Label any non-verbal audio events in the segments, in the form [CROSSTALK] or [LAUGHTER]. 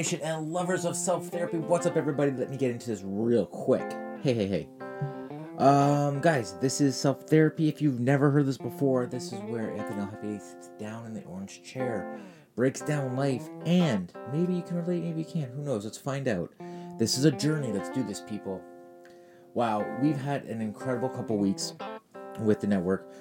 Nation and lovers of self therapy. What's up, everybody? Let me get into this real quick. Hey, hey, hey. Um, guys, this is self therapy. If you've never heard this before, this is where Anthony Happy sits down in the orange chair, breaks down life, and maybe you can relate, maybe you can't. Who knows? Let's find out. This is a journey. Let's do this, people. Wow, we've had an incredible couple weeks with the network.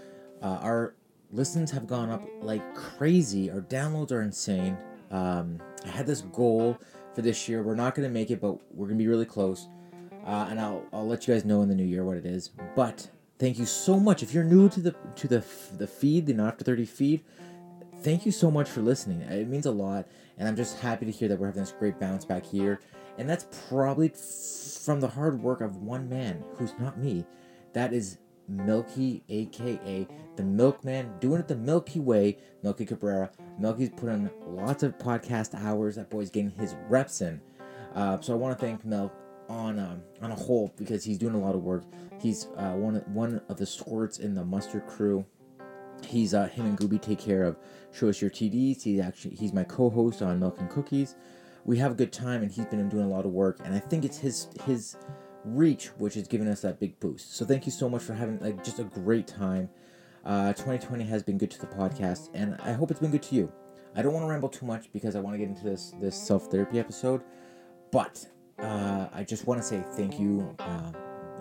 Uh, our listens have gone up like crazy. Our downloads are insane. Um, I had this goal for this year. We're not going to make it, but we're going to be really close. Uh, and I'll, I'll let you guys know in the new year what it is. But thank you so much. If you're new to the to the the feed, the Not After 30 feed, thank you so much for listening. It means a lot, and I'm just happy to hear that we're having this great bounce back here. And that's probably from the hard work of one man who's not me. That is Milky, aka the Milkman, doing it the Milky Way. Milky Cabrera. Milky's put in lots of podcast hours. That boy's getting his reps in. Uh, so I want to thank Milk on um, on a whole because he's doing a lot of work. He's uh, one one of the squirts in the mustard crew. He's uh, him and Gooby take care of show us your TDs. He's actually he's my co-host on Milk and Cookies. We have a good time, and he's been doing a lot of work. And I think it's his his reach which is giving us that big boost. So thank you so much for having like just a great time. Uh, 2020 has been good to the podcast, and I hope it's been good to you. I don't want to ramble too much because I want to get into this this self therapy episode, but uh, I just want to say thank you. Uh,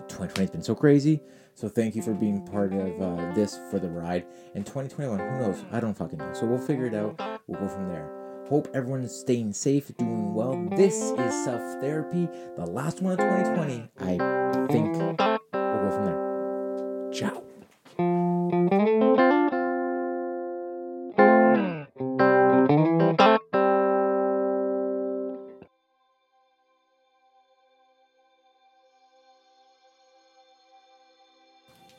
2020 has been so crazy, so thank you for being part of uh, this for the ride. And 2021, who knows? I don't fucking know. So we'll figure it out. We'll go from there. Hope everyone's staying safe, doing well. This is self therapy, the last one of 2020. I think we'll go from there. Ciao.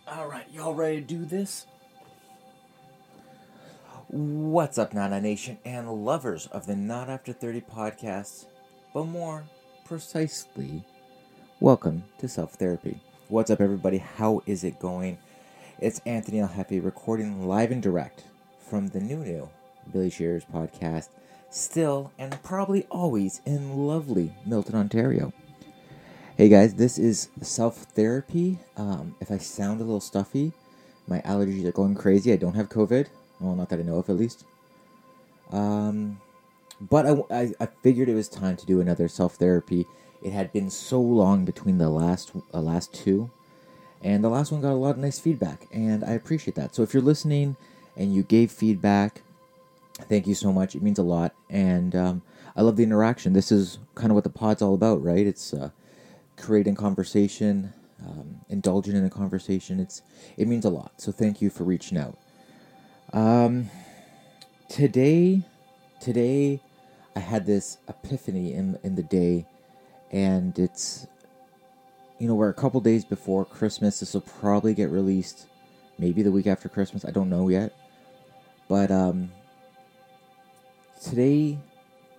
All right, y'all ready to do this? What's up, Nana Nation and lovers of the Not After 30 podcast, but more precisely, welcome to Self Therapy. What's up, everybody? How is it going? It's Anthony El recording live and direct from the new new Billy Shearers podcast, still and probably always in lovely Milton, Ontario. Hey guys, this is self therapy. Um, if I sound a little stuffy, my allergies are going crazy. I don't have COVID. Well, not that I know of, at least. Um, but I, I, I figured it was time to do another self therapy. It had been so long between the last uh, last two, and the last one got a lot of nice feedback, and I appreciate that. So if you're listening and you gave feedback, thank you so much. It means a lot, and um, I love the interaction. This is kind of what the pod's all about, right? It's uh, creating conversation, um, indulging in a conversation. It's it means a lot. So thank you for reaching out. Um, today, today, I had this epiphany in in the day, and it's, you know, we're a couple days before Christmas. This will probably get released, maybe the week after Christmas. I don't know yet, but um, today,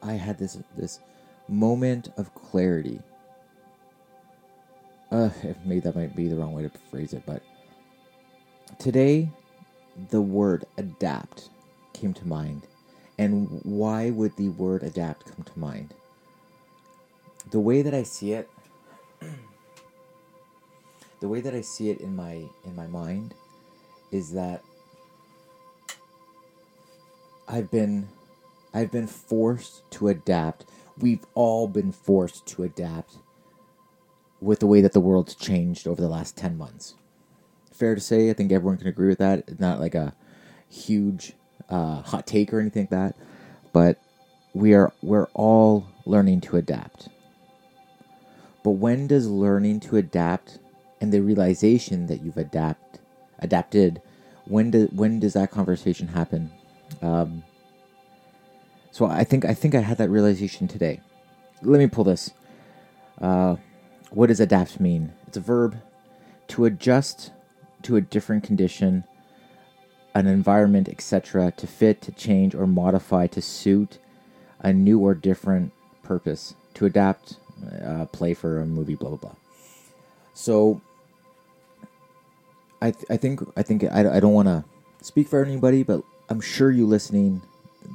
I had this this moment of clarity. Uh, maybe that might be the wrong way to phrase it, but today the word adapt came to mind. And why would the word adapt come to mind? The way that I see it, [CLEARS THROAT] the way that I see it in my in my mind is that I've been I've been forced to adapt. We've all been forced to adapt with the way that the world's changed over the last 10 months fair to say. I think everyone can agree with that. It's not like a huge uh, hot take or anything like that, but we are we're all learning to adapt. But when does learning to adapt and the realization that you've adapt adapted when do, when does that conversation happen? Um, so I think I think I had that realization today. Let me pull this. Uh, what does adapt mean? It's a verb to adjust to a different condition, an environment, etc., to fit, to change, or modify to suit a new or different purpose, to adapt, uh, play for a movie, blah blah blah. So, I th- I think I think I, I don't want to speak for anybody, but I'm sure you listening,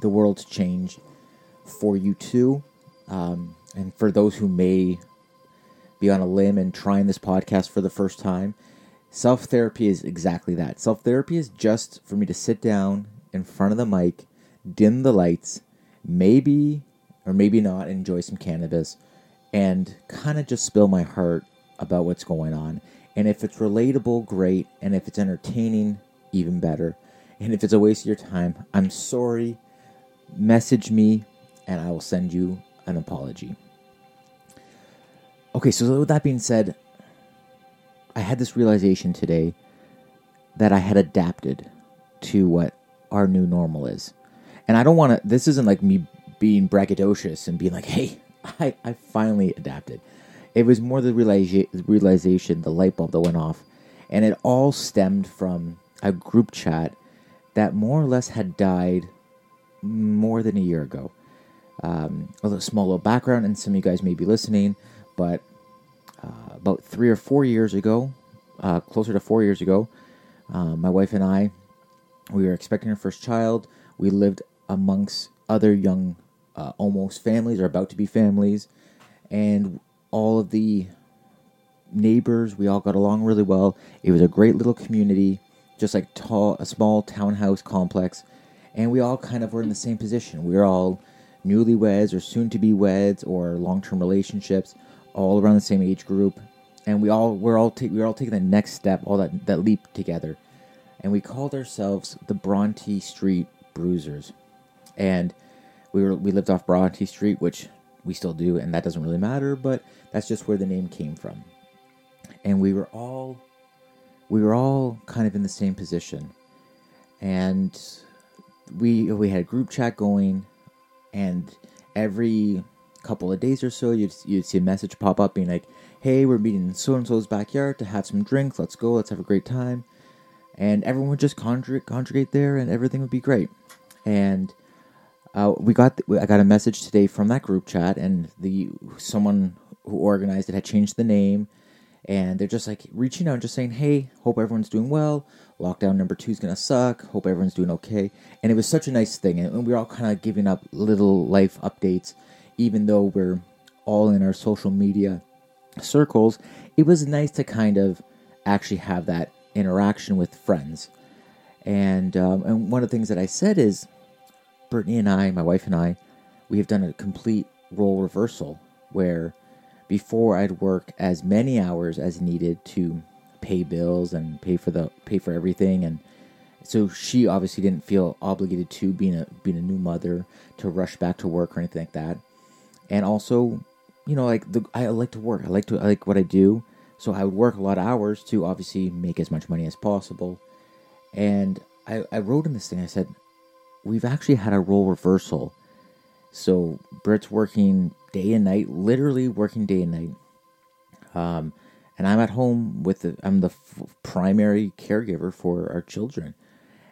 the world's changed for you too, Um, and for those who may be on a limb and trying this podcast for the first time, self therapy is exactly that. Self therapy is just for me to sit down in front of the mic, dim the lights, maybe or maybe not enjoy some cannabis, and kind of just spill my heart about what's going on. And if it's relatable, great. And if it's entertaining, even better. And if it's a waste of your time, I'm sorry. Message me and I will send you an apology. Okay, so with that being said, I had this realization today that I had adapted to what our new normal is. And I don't want to, this isn't like me being braggadocious and being like, hey, [LAUGHS] I, I finally adapted. It was more the realization, realization, the light bulb that went off. And it all stemmed from a group chat that more or less had died more than a year ago. Um, a little small little background, and some of you guys may be listening, but uh, about three or four years ago, uh, closer to four years ago, uh, my wife and I, we were expecting our first child. We lived amongst other young, uh, almost families or about to be families, and all of the neighbors, we all got along really well. It was a great little community, just like tall, a small townhouse complex, and we all kind of were in the same position. We were all newlyweds or soon to be weds or long term relationships, all around the same age group, and we all we're all ta- we were all taking the next step, all that that leap together, and we called ourselves the Bronte Street Bruisers, and we were we lived off Bronte Street, which we still do, and that doesn't really matter, but that's just where the name came from, and we were all we were all kind of in the same position, and we we had a group chat going and every couple of days or so, you'd, you'd see a message pop up being like, hey, we're meeting in so and so's backyard to have some drinks. Let's go. Let's have a great time. And everyone would just congregate, congregate there, and everything would be great. And uh, we got I got a message today from that group chat, and the someone who organized it had changed the name, and they're just like reaching out and just saying, "Hey, hope everyone's doing well lockdown number two is gonna suck. Hope everyone's doing okay. And it was such a nice thing, and we are all kind of giving up little life updates, even though we're all in our social media circles. It was nice to kind of actually have that interaction with friends. And um, and one of the things that I said is, Brittany and I, my wife and I, we have done a complete role reversal where before I'd work as many hours as needed to pay bills and pay for the pay for everything and so she obviously didn't feel obligated to being a being a new mother to rush back to work or anything like that and also you know like the i like to work. I like to I like what i do. So i would work a lot of hours to obviously make as much money as possible. And i, I wrote in this thing i said we've actually had a role reversal. So Britt's working day and night literally working day and night. Um, and I'm at home with the I'm the f- primary caregiver for our children,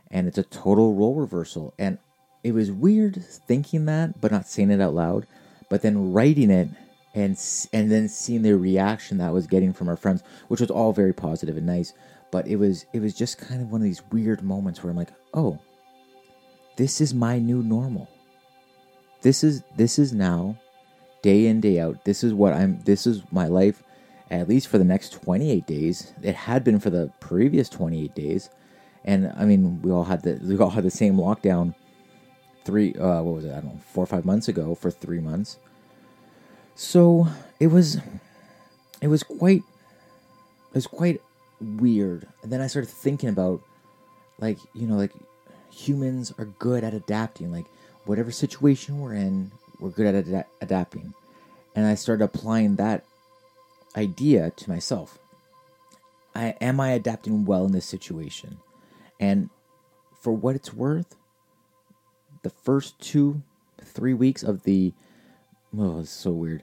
and it's a total role reversal. And it was weird thinking that, but not saying it out loud. But then writing it and and then seeing the reaction that I was getting from our friends, which was all very positive and nice. But it was it was just kind of one of these weird moments where I'm like, oh, this is my new normal. This is this is now day in day out. This is what I'm. This is my life at least for the next 28 days. It had been for the previous 28 days, and I mean, we all had the we all had the same lockdown. Three, uh, what was it? I don't know, four or five months ago for three months. So it was, it was quite, it was quite weird. And then I started thinking about, like you know, like humans are good at adapting. Like whatever situation we're in, we're good at ad- adapting. And I started applying that idea to myself. I, am I adapting well in this situation? And for what it's worth, the first two, three weeks of the oh, it's so weird.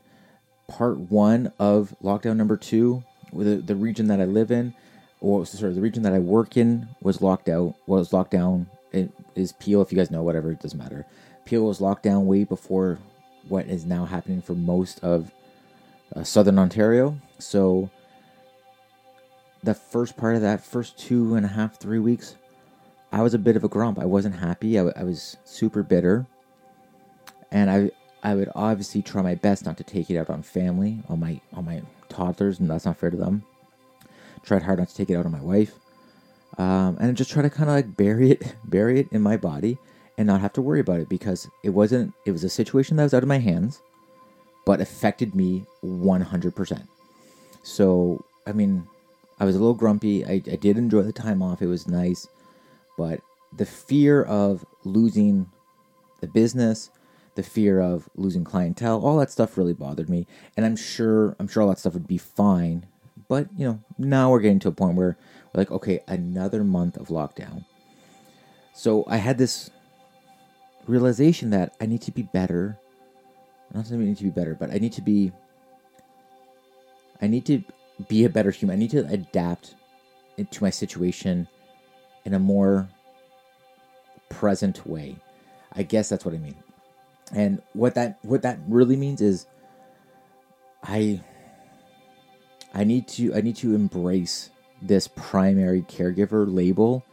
Part one of lockdown number two, the, the region that I live in, or sorry, the region that I work in was locked out. Was locked down. It is Peel. If you guys know, whatever, it doesn't matter. Peel was locked down way before what is now happening for most of uh, southern Ontario. So the first part of that first two and a half, three weeks, I was a bit of a grump. I wasn't happy. I, I was super bitter, and I I would obviously try my best not to take it out on family, on my on my toddlers, and that's not fair to them. Tried hard not to take it out on my wife, um, and just try to kind of like bury it, [LAUGHS] bury it in my body, and not have to worry about it because it wasn't. It was a situation that was out of my hands, but affected me one hundred percent. So I mean, I was a little grumpy. I, I did enjoy the time off; it was nice, but the fear of losing the business the fear of losing clientele, all that stuff really bothered me. And I'm sure I'm sure all that stuff would be fine. But, you know, now we're getting to a point where we're like, okay, another month of lockdown. So I had this realization that I need to be better. Not saying I need to be better, but I need to be I need to be a better human. I need to adapt to my situation in a more present way. I guess that's what I mean. And what that what that really means is I I need to I need to embrace this primary caregiver label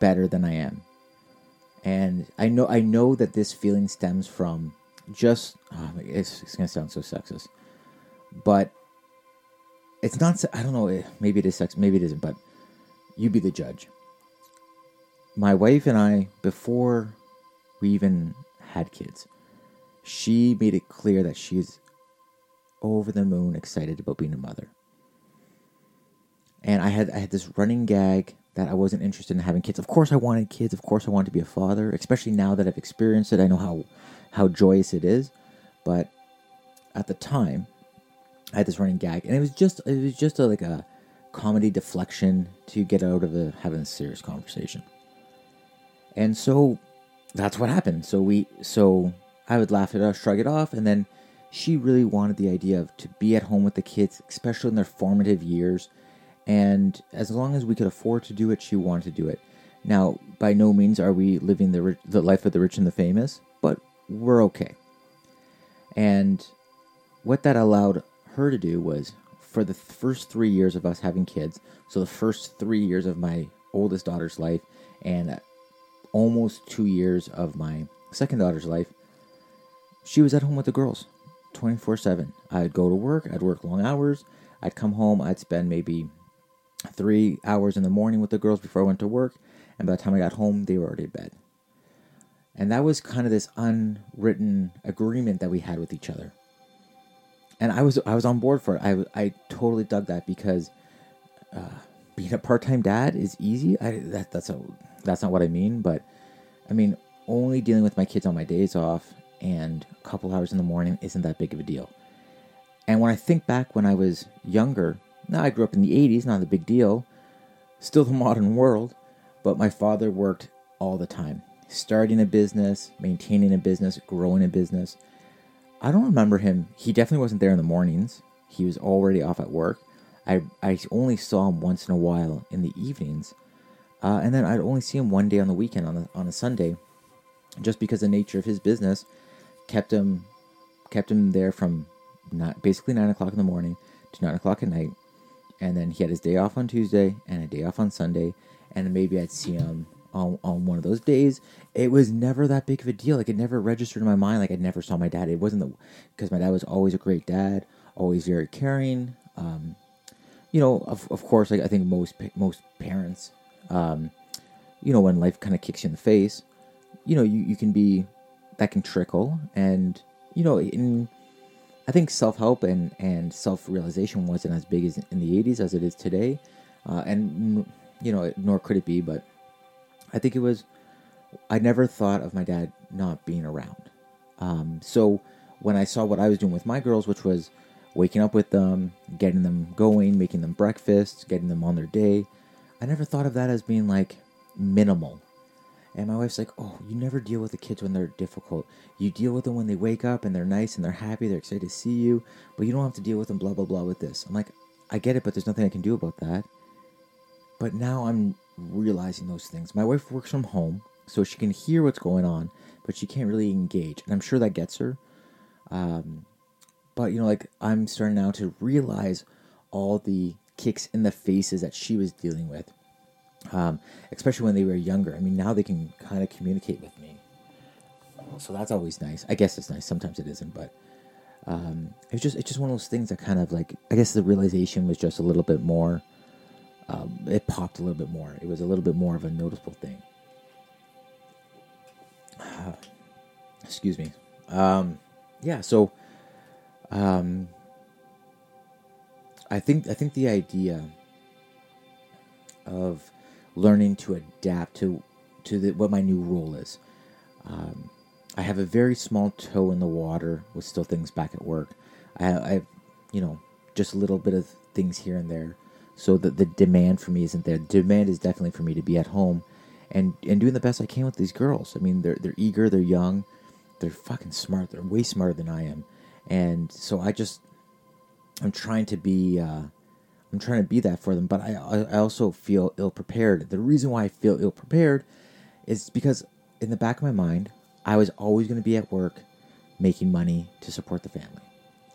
better than I am. And I know I know that this feeling stems from just oh, it's, it's gonna sound so sexist, but it's not. I don't know. Eh, maybe it is sexist. Maybe it isn't. But you be the judge. My wife and I, before we even had kids. She made it clear that she's over the moon excited about being a mother. And I had I had this running gag that I wasn't interested in having kids. Of course I wanted kids, of course I wanted to be a father, especially now that I've experienced it. I know how how joyous it is. But at the time, I had this running gag and it was just it was just a, like a comedy deflection to get out of a, having a serious conversation. And so that's what happened. So we so I would laugh it off, shrug it off, and then she really wanted the idea of to be at home with the kids, especially in their formative years. And as long as we could afford to do it, she wanted to do it. Now, by no means are we living the the life of the rich and the famous, but we're okay. And what that allowed her to do was for the first three years of us having kids, so the first three years of my oldest daughter's life, and almost two years of my second daughter's life, she was at home with the girls 24 7. I'd go to work, I'd work long hours, I'd come home, I'd spend maybe three hours in the morning with the girls before I went to work, and by the time I got home, they were already in bed. And that was kind of this unwritten agreement that we had with each other. And I was I was on board for it. I, I totally dug that because uh, being a part time dad is easy. I that that's a that's not what I mean, but I mean, only dealing with my kids on my days off and a couple hours in the morning isn't that big of a deal. And when I think back when I was younger, now I grew up in the 80s, not a big deal, still the [LAUGHS] modern world, but my father worked all the time, starting a business, maintaining a business, growing a business. I don't remember him. He definitely wasn't there in the mornings. He was already off at work. I, I only saw him once in a while in the evenings. Uh, and then I'd only see him one day on the weekend on a, on a Sunday, just because the nature of his business kept him kept him there from not basically nine o'clock in the morning to nine o'clock at night, and then he had his day off on Tuesday and a day off on Sunday, and maybe I'd see him on on one of those days. It was never that big of a deal. Like it never registered in my mind. Like I never saw my dad. It wasn't the because my dad was always a great dad, always very caring. Um, you know, of, of course, like I think most most parents um, you know, when life kind of kicks you in the face, you know, you, you can be, that can trickle. And, you know, in, I think self help and, and self realization wasn't as big as in the 80s as it is today. Uh, and, you know, nor could it be, but I think it was, I never thought of my dad not being around. Um, so when I saw what I was doing with my girls, which was waking up with them, getting them going, making them breakfast, getting them on their day, I never thought of that as being like minimal. And my wife's like, "Oh, you never deal with the kids when they're difficult. You deal with them when they wake up and they're nice and they're happy, they're excited to see you, but you don't have to deal with them blah blah blah with this." I'm like, "I get it, but there's nothing I can do about that." But now I'm realizing those things. My wife works from home, so she can hear what's going on, but she can't really engage, and I'm sure that gets her. Um, but you know, like I'm starting now to realize all the kicks in the faces that she was dealing with, um, especially when they were younger. I mean, now they can kind of communicate with me. so that's always nice. I guess it's nice. Sometimes it isn't, but um, it's just it's just one of those things that kind of like I guess the realization was just a little bit more. Um, it popped a little bit more. It was a little bit more of a noticeable thing. [SIGHS] excuse me. Um, yeah, so um, I think I think the idea of learning to adapt to to the, what my new role is. Um, I have a very small toe in the water with still things back at work. I, I have, you know, just a little bit of things here and there, so that the demand for me isn't there. The demand is definitely for me to be at home and and doing the best I can with these girls. I mean, they're they're eager, they're young, they're fucking smart. They're way smarter than I am, and so I just I'm trying to be. Uh, I'm trying to be that for them, but I I also feel ill prepared. The reason why I feel ill prepared is because in the back of my mind, I was always going to be at work making money to support the family.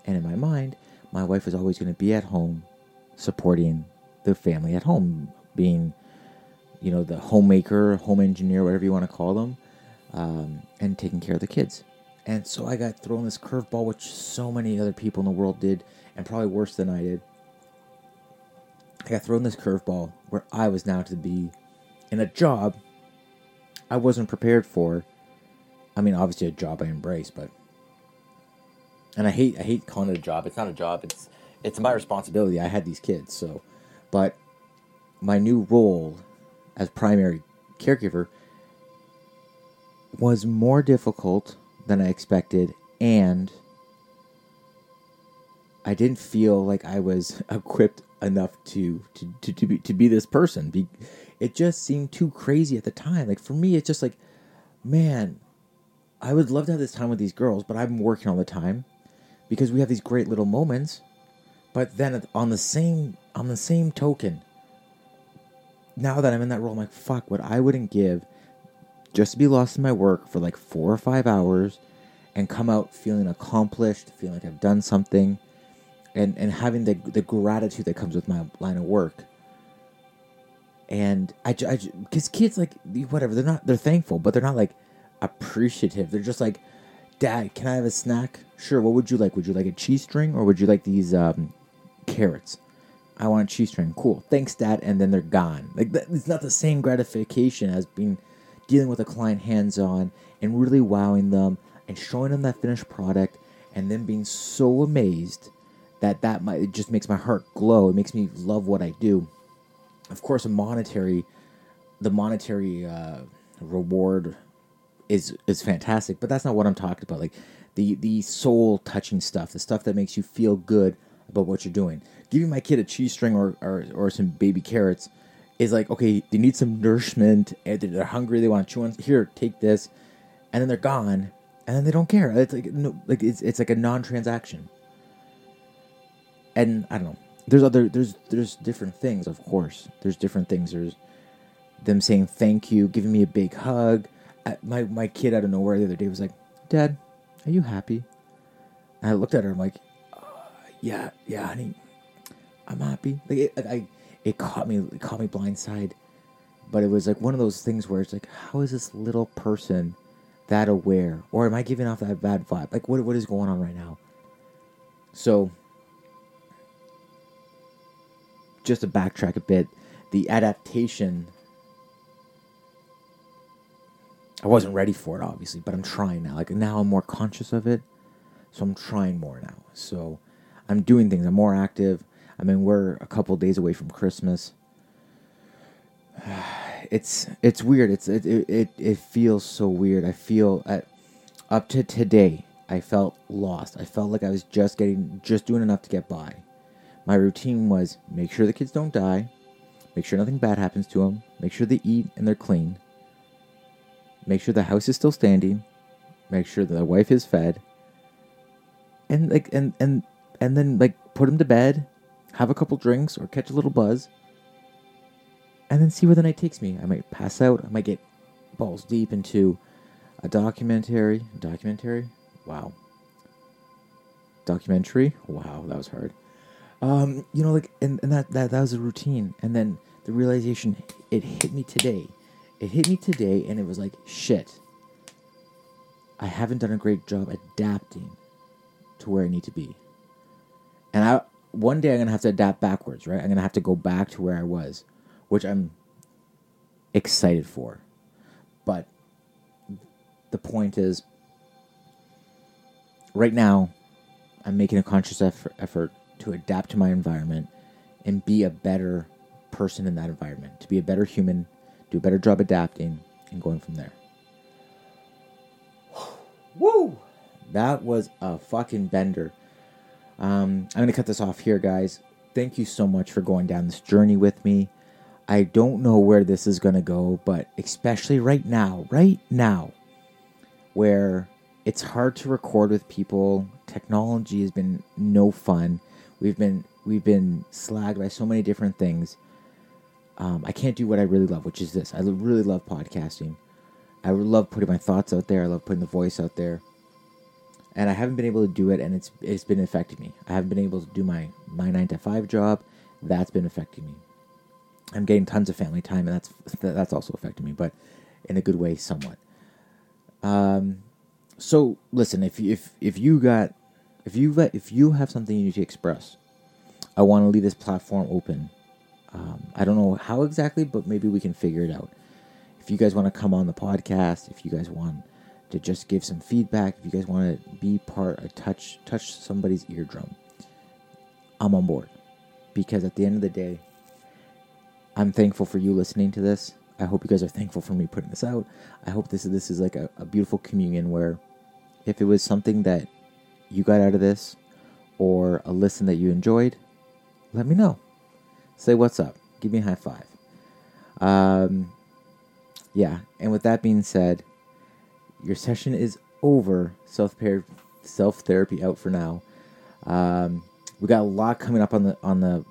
And in my mind, my wife was always going to be at home supporting the family at home, being, you know, the homemaker, home engineer, whatever you want to call them, um, and taking care of the kids. And so I got thrown this curveball, which so many other people in the world did, and probably worse than I did. I got thrown this curveball where I was now to be in a job I wasn't prepared for. I mean, obviously a job I embrace, but and I hate I hate calling it a job. It's not a job. It's it's my responsibility. I had these kids, so but my new role as primary caregiver was more difficult than I expected and I didn't feel like I was [LAUGHS] equipped enough to to to, to be to be this person. Be, it just seemed too crazy at the time. Like for me, it's just like, man, I would love to have this time with these girls, but I'm working all the time because we have these great little moments. But then on the same on the same token, now that I'm in that role, I'm like, fuck, what I wouldn't give just to be lost in my work for like four or five hours and come out feeling accomplished, feeling like I've done something and and having the the gratitude that comes with my line of work. And I, I because kids like whatever they're not they're thankful, but they're not like appreciative. They're just like, Dad, can I have a snack? Sure. What would you like? Would you like a cheese string or would you like these um, carrots? I want a cheese string. Cool. Thanks, Dad. And then they're gone. Like that, it's not the same gratification as being dealing with a client hands on and really wowing them and showing them that finished product and then being so amazed that that might it just makes my heart glow. It makes me love what I do. Of course, a monetary, the monetary uh, reward is is fantastic, but that's not what I'm talking about. Like the the soul touching stuff, the stuff that makes you feel good about what you're doing. Giving my kid a cheese string or or, or some baby carrots is like okay, they need some nourishment. They're hungry. They want to chew on. Here, take this, and then they're gone, and then they don't care. It's like no, like it's it's like a non-transaction and I don't know. There's other there's there's different things, of course. There's different things. There's them saying thank you, giving me a big hug. I, my my kid out of nowhere the other day was like, "Dad, are you happy?" And I looked at her. I'm like, uh, "Yeah, yeah, honey, I'm happy." Like it, I, it caught me, it caught me blindside. But it was like one of those things where it's like, how is this little person that aware, or am I giving off that bad vibe? Like, what what is going on right now? So just to backtrack a bit, the adaptation. I wasn't ready for it, obviously, but I'm trying now. Like now, I'm more conscious of it, so I'm trying more now. So I'm doing things. I'm more active. I mean, we're a couple days away from Christmas. [SIGHS] It's it's weird. It's it it it feels so weird. I feel at up to today. I felt lost. I felt like I was just getting just doing enough to get by my routine was make sure the kids don't die, make sure nothing bad happens to them, make sure they eat and they're clean, make sure the house is still standing, make sure the wife is fed, and like and and and then like put them to bed, have a couple drinks or catch a little buzz, and then see where the night takes me. I might pass out. I might get balls deep into a documentary. Documentary? Wow. Documentary? Wow, that was hard. Um, you know, like, and, and that, that, that was a routine. And then the realization, it hit me today. It hit me today, and it was like, shit. I haven't done a great job adapting to where I need to be. And I one day I'm gonna have to adapt backwards, right? I'm gonna have to go back to where I was, which I'm excited for. But the point is, right now, I'm making a conscious effort, effort to adapt to my environment and be a better person in that environment, to be a better human, do a better job adapting, and going from there. [SIGHS] Woo! That was a fucking bender. Um, I'm going to cut this off here, guys. Thank you so much for going down this journey with me. I don't know where this is going to go, but especially right now, right now, where it's hard to record with people, technology has been no fun. We've been we've been slagged by so many different things. Um, I can't do what I really love, which is this. I really love podcasting. I love putting my thoughts out there. I love putting the voice out there. And I haven't been able to do it, and it's it's been affecting me. I haven't been able to do my my nine to five job. That's been affecting me. I'm getting tons of family time, and that's that's also affecting me, but in a good way, somewhat. Um, so listen, if if if you got if you if you have something you need to express, I want to leave this platform open. Um, I don't know how exactly, but maybe we can figure it out. If you guys want to come on the podcast, if you guys want to just give some feedback, if you guys want to be part, of touch touch somebody's eardrum, I'm on board. Because at the end of the day, I'm thankful for you listening to this. I hope you guys are thankful for me putting this out. I hope this this is like a, a beautiful communion where if it was something that you got out of this or a listen that you enjoyed, let me know. Say what's up. Give me a high five. Um, yeah, and with that being said, your session is over. Self self therapy out for now. Um, we got a lot coming up on the on the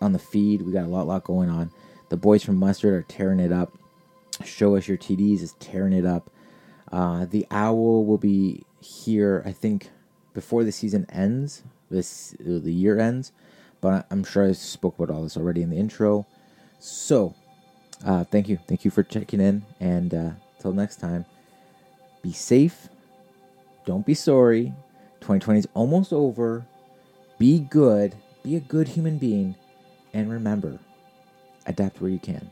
on the feed. We got a lot lot going on. The boys from Mustard are tearing it up. Show us your TDs is tearing it up. Uh, the owl will be here. I think before the season ends. This the year ends, but I'm sure I spoke about all this already in the intro. So, uh, thank you, thank you for checking in, and uh, till next time, be safe. Don't be sorry. 2020 is almost over. Be good. Be a good human being. And remember, adapt where you can.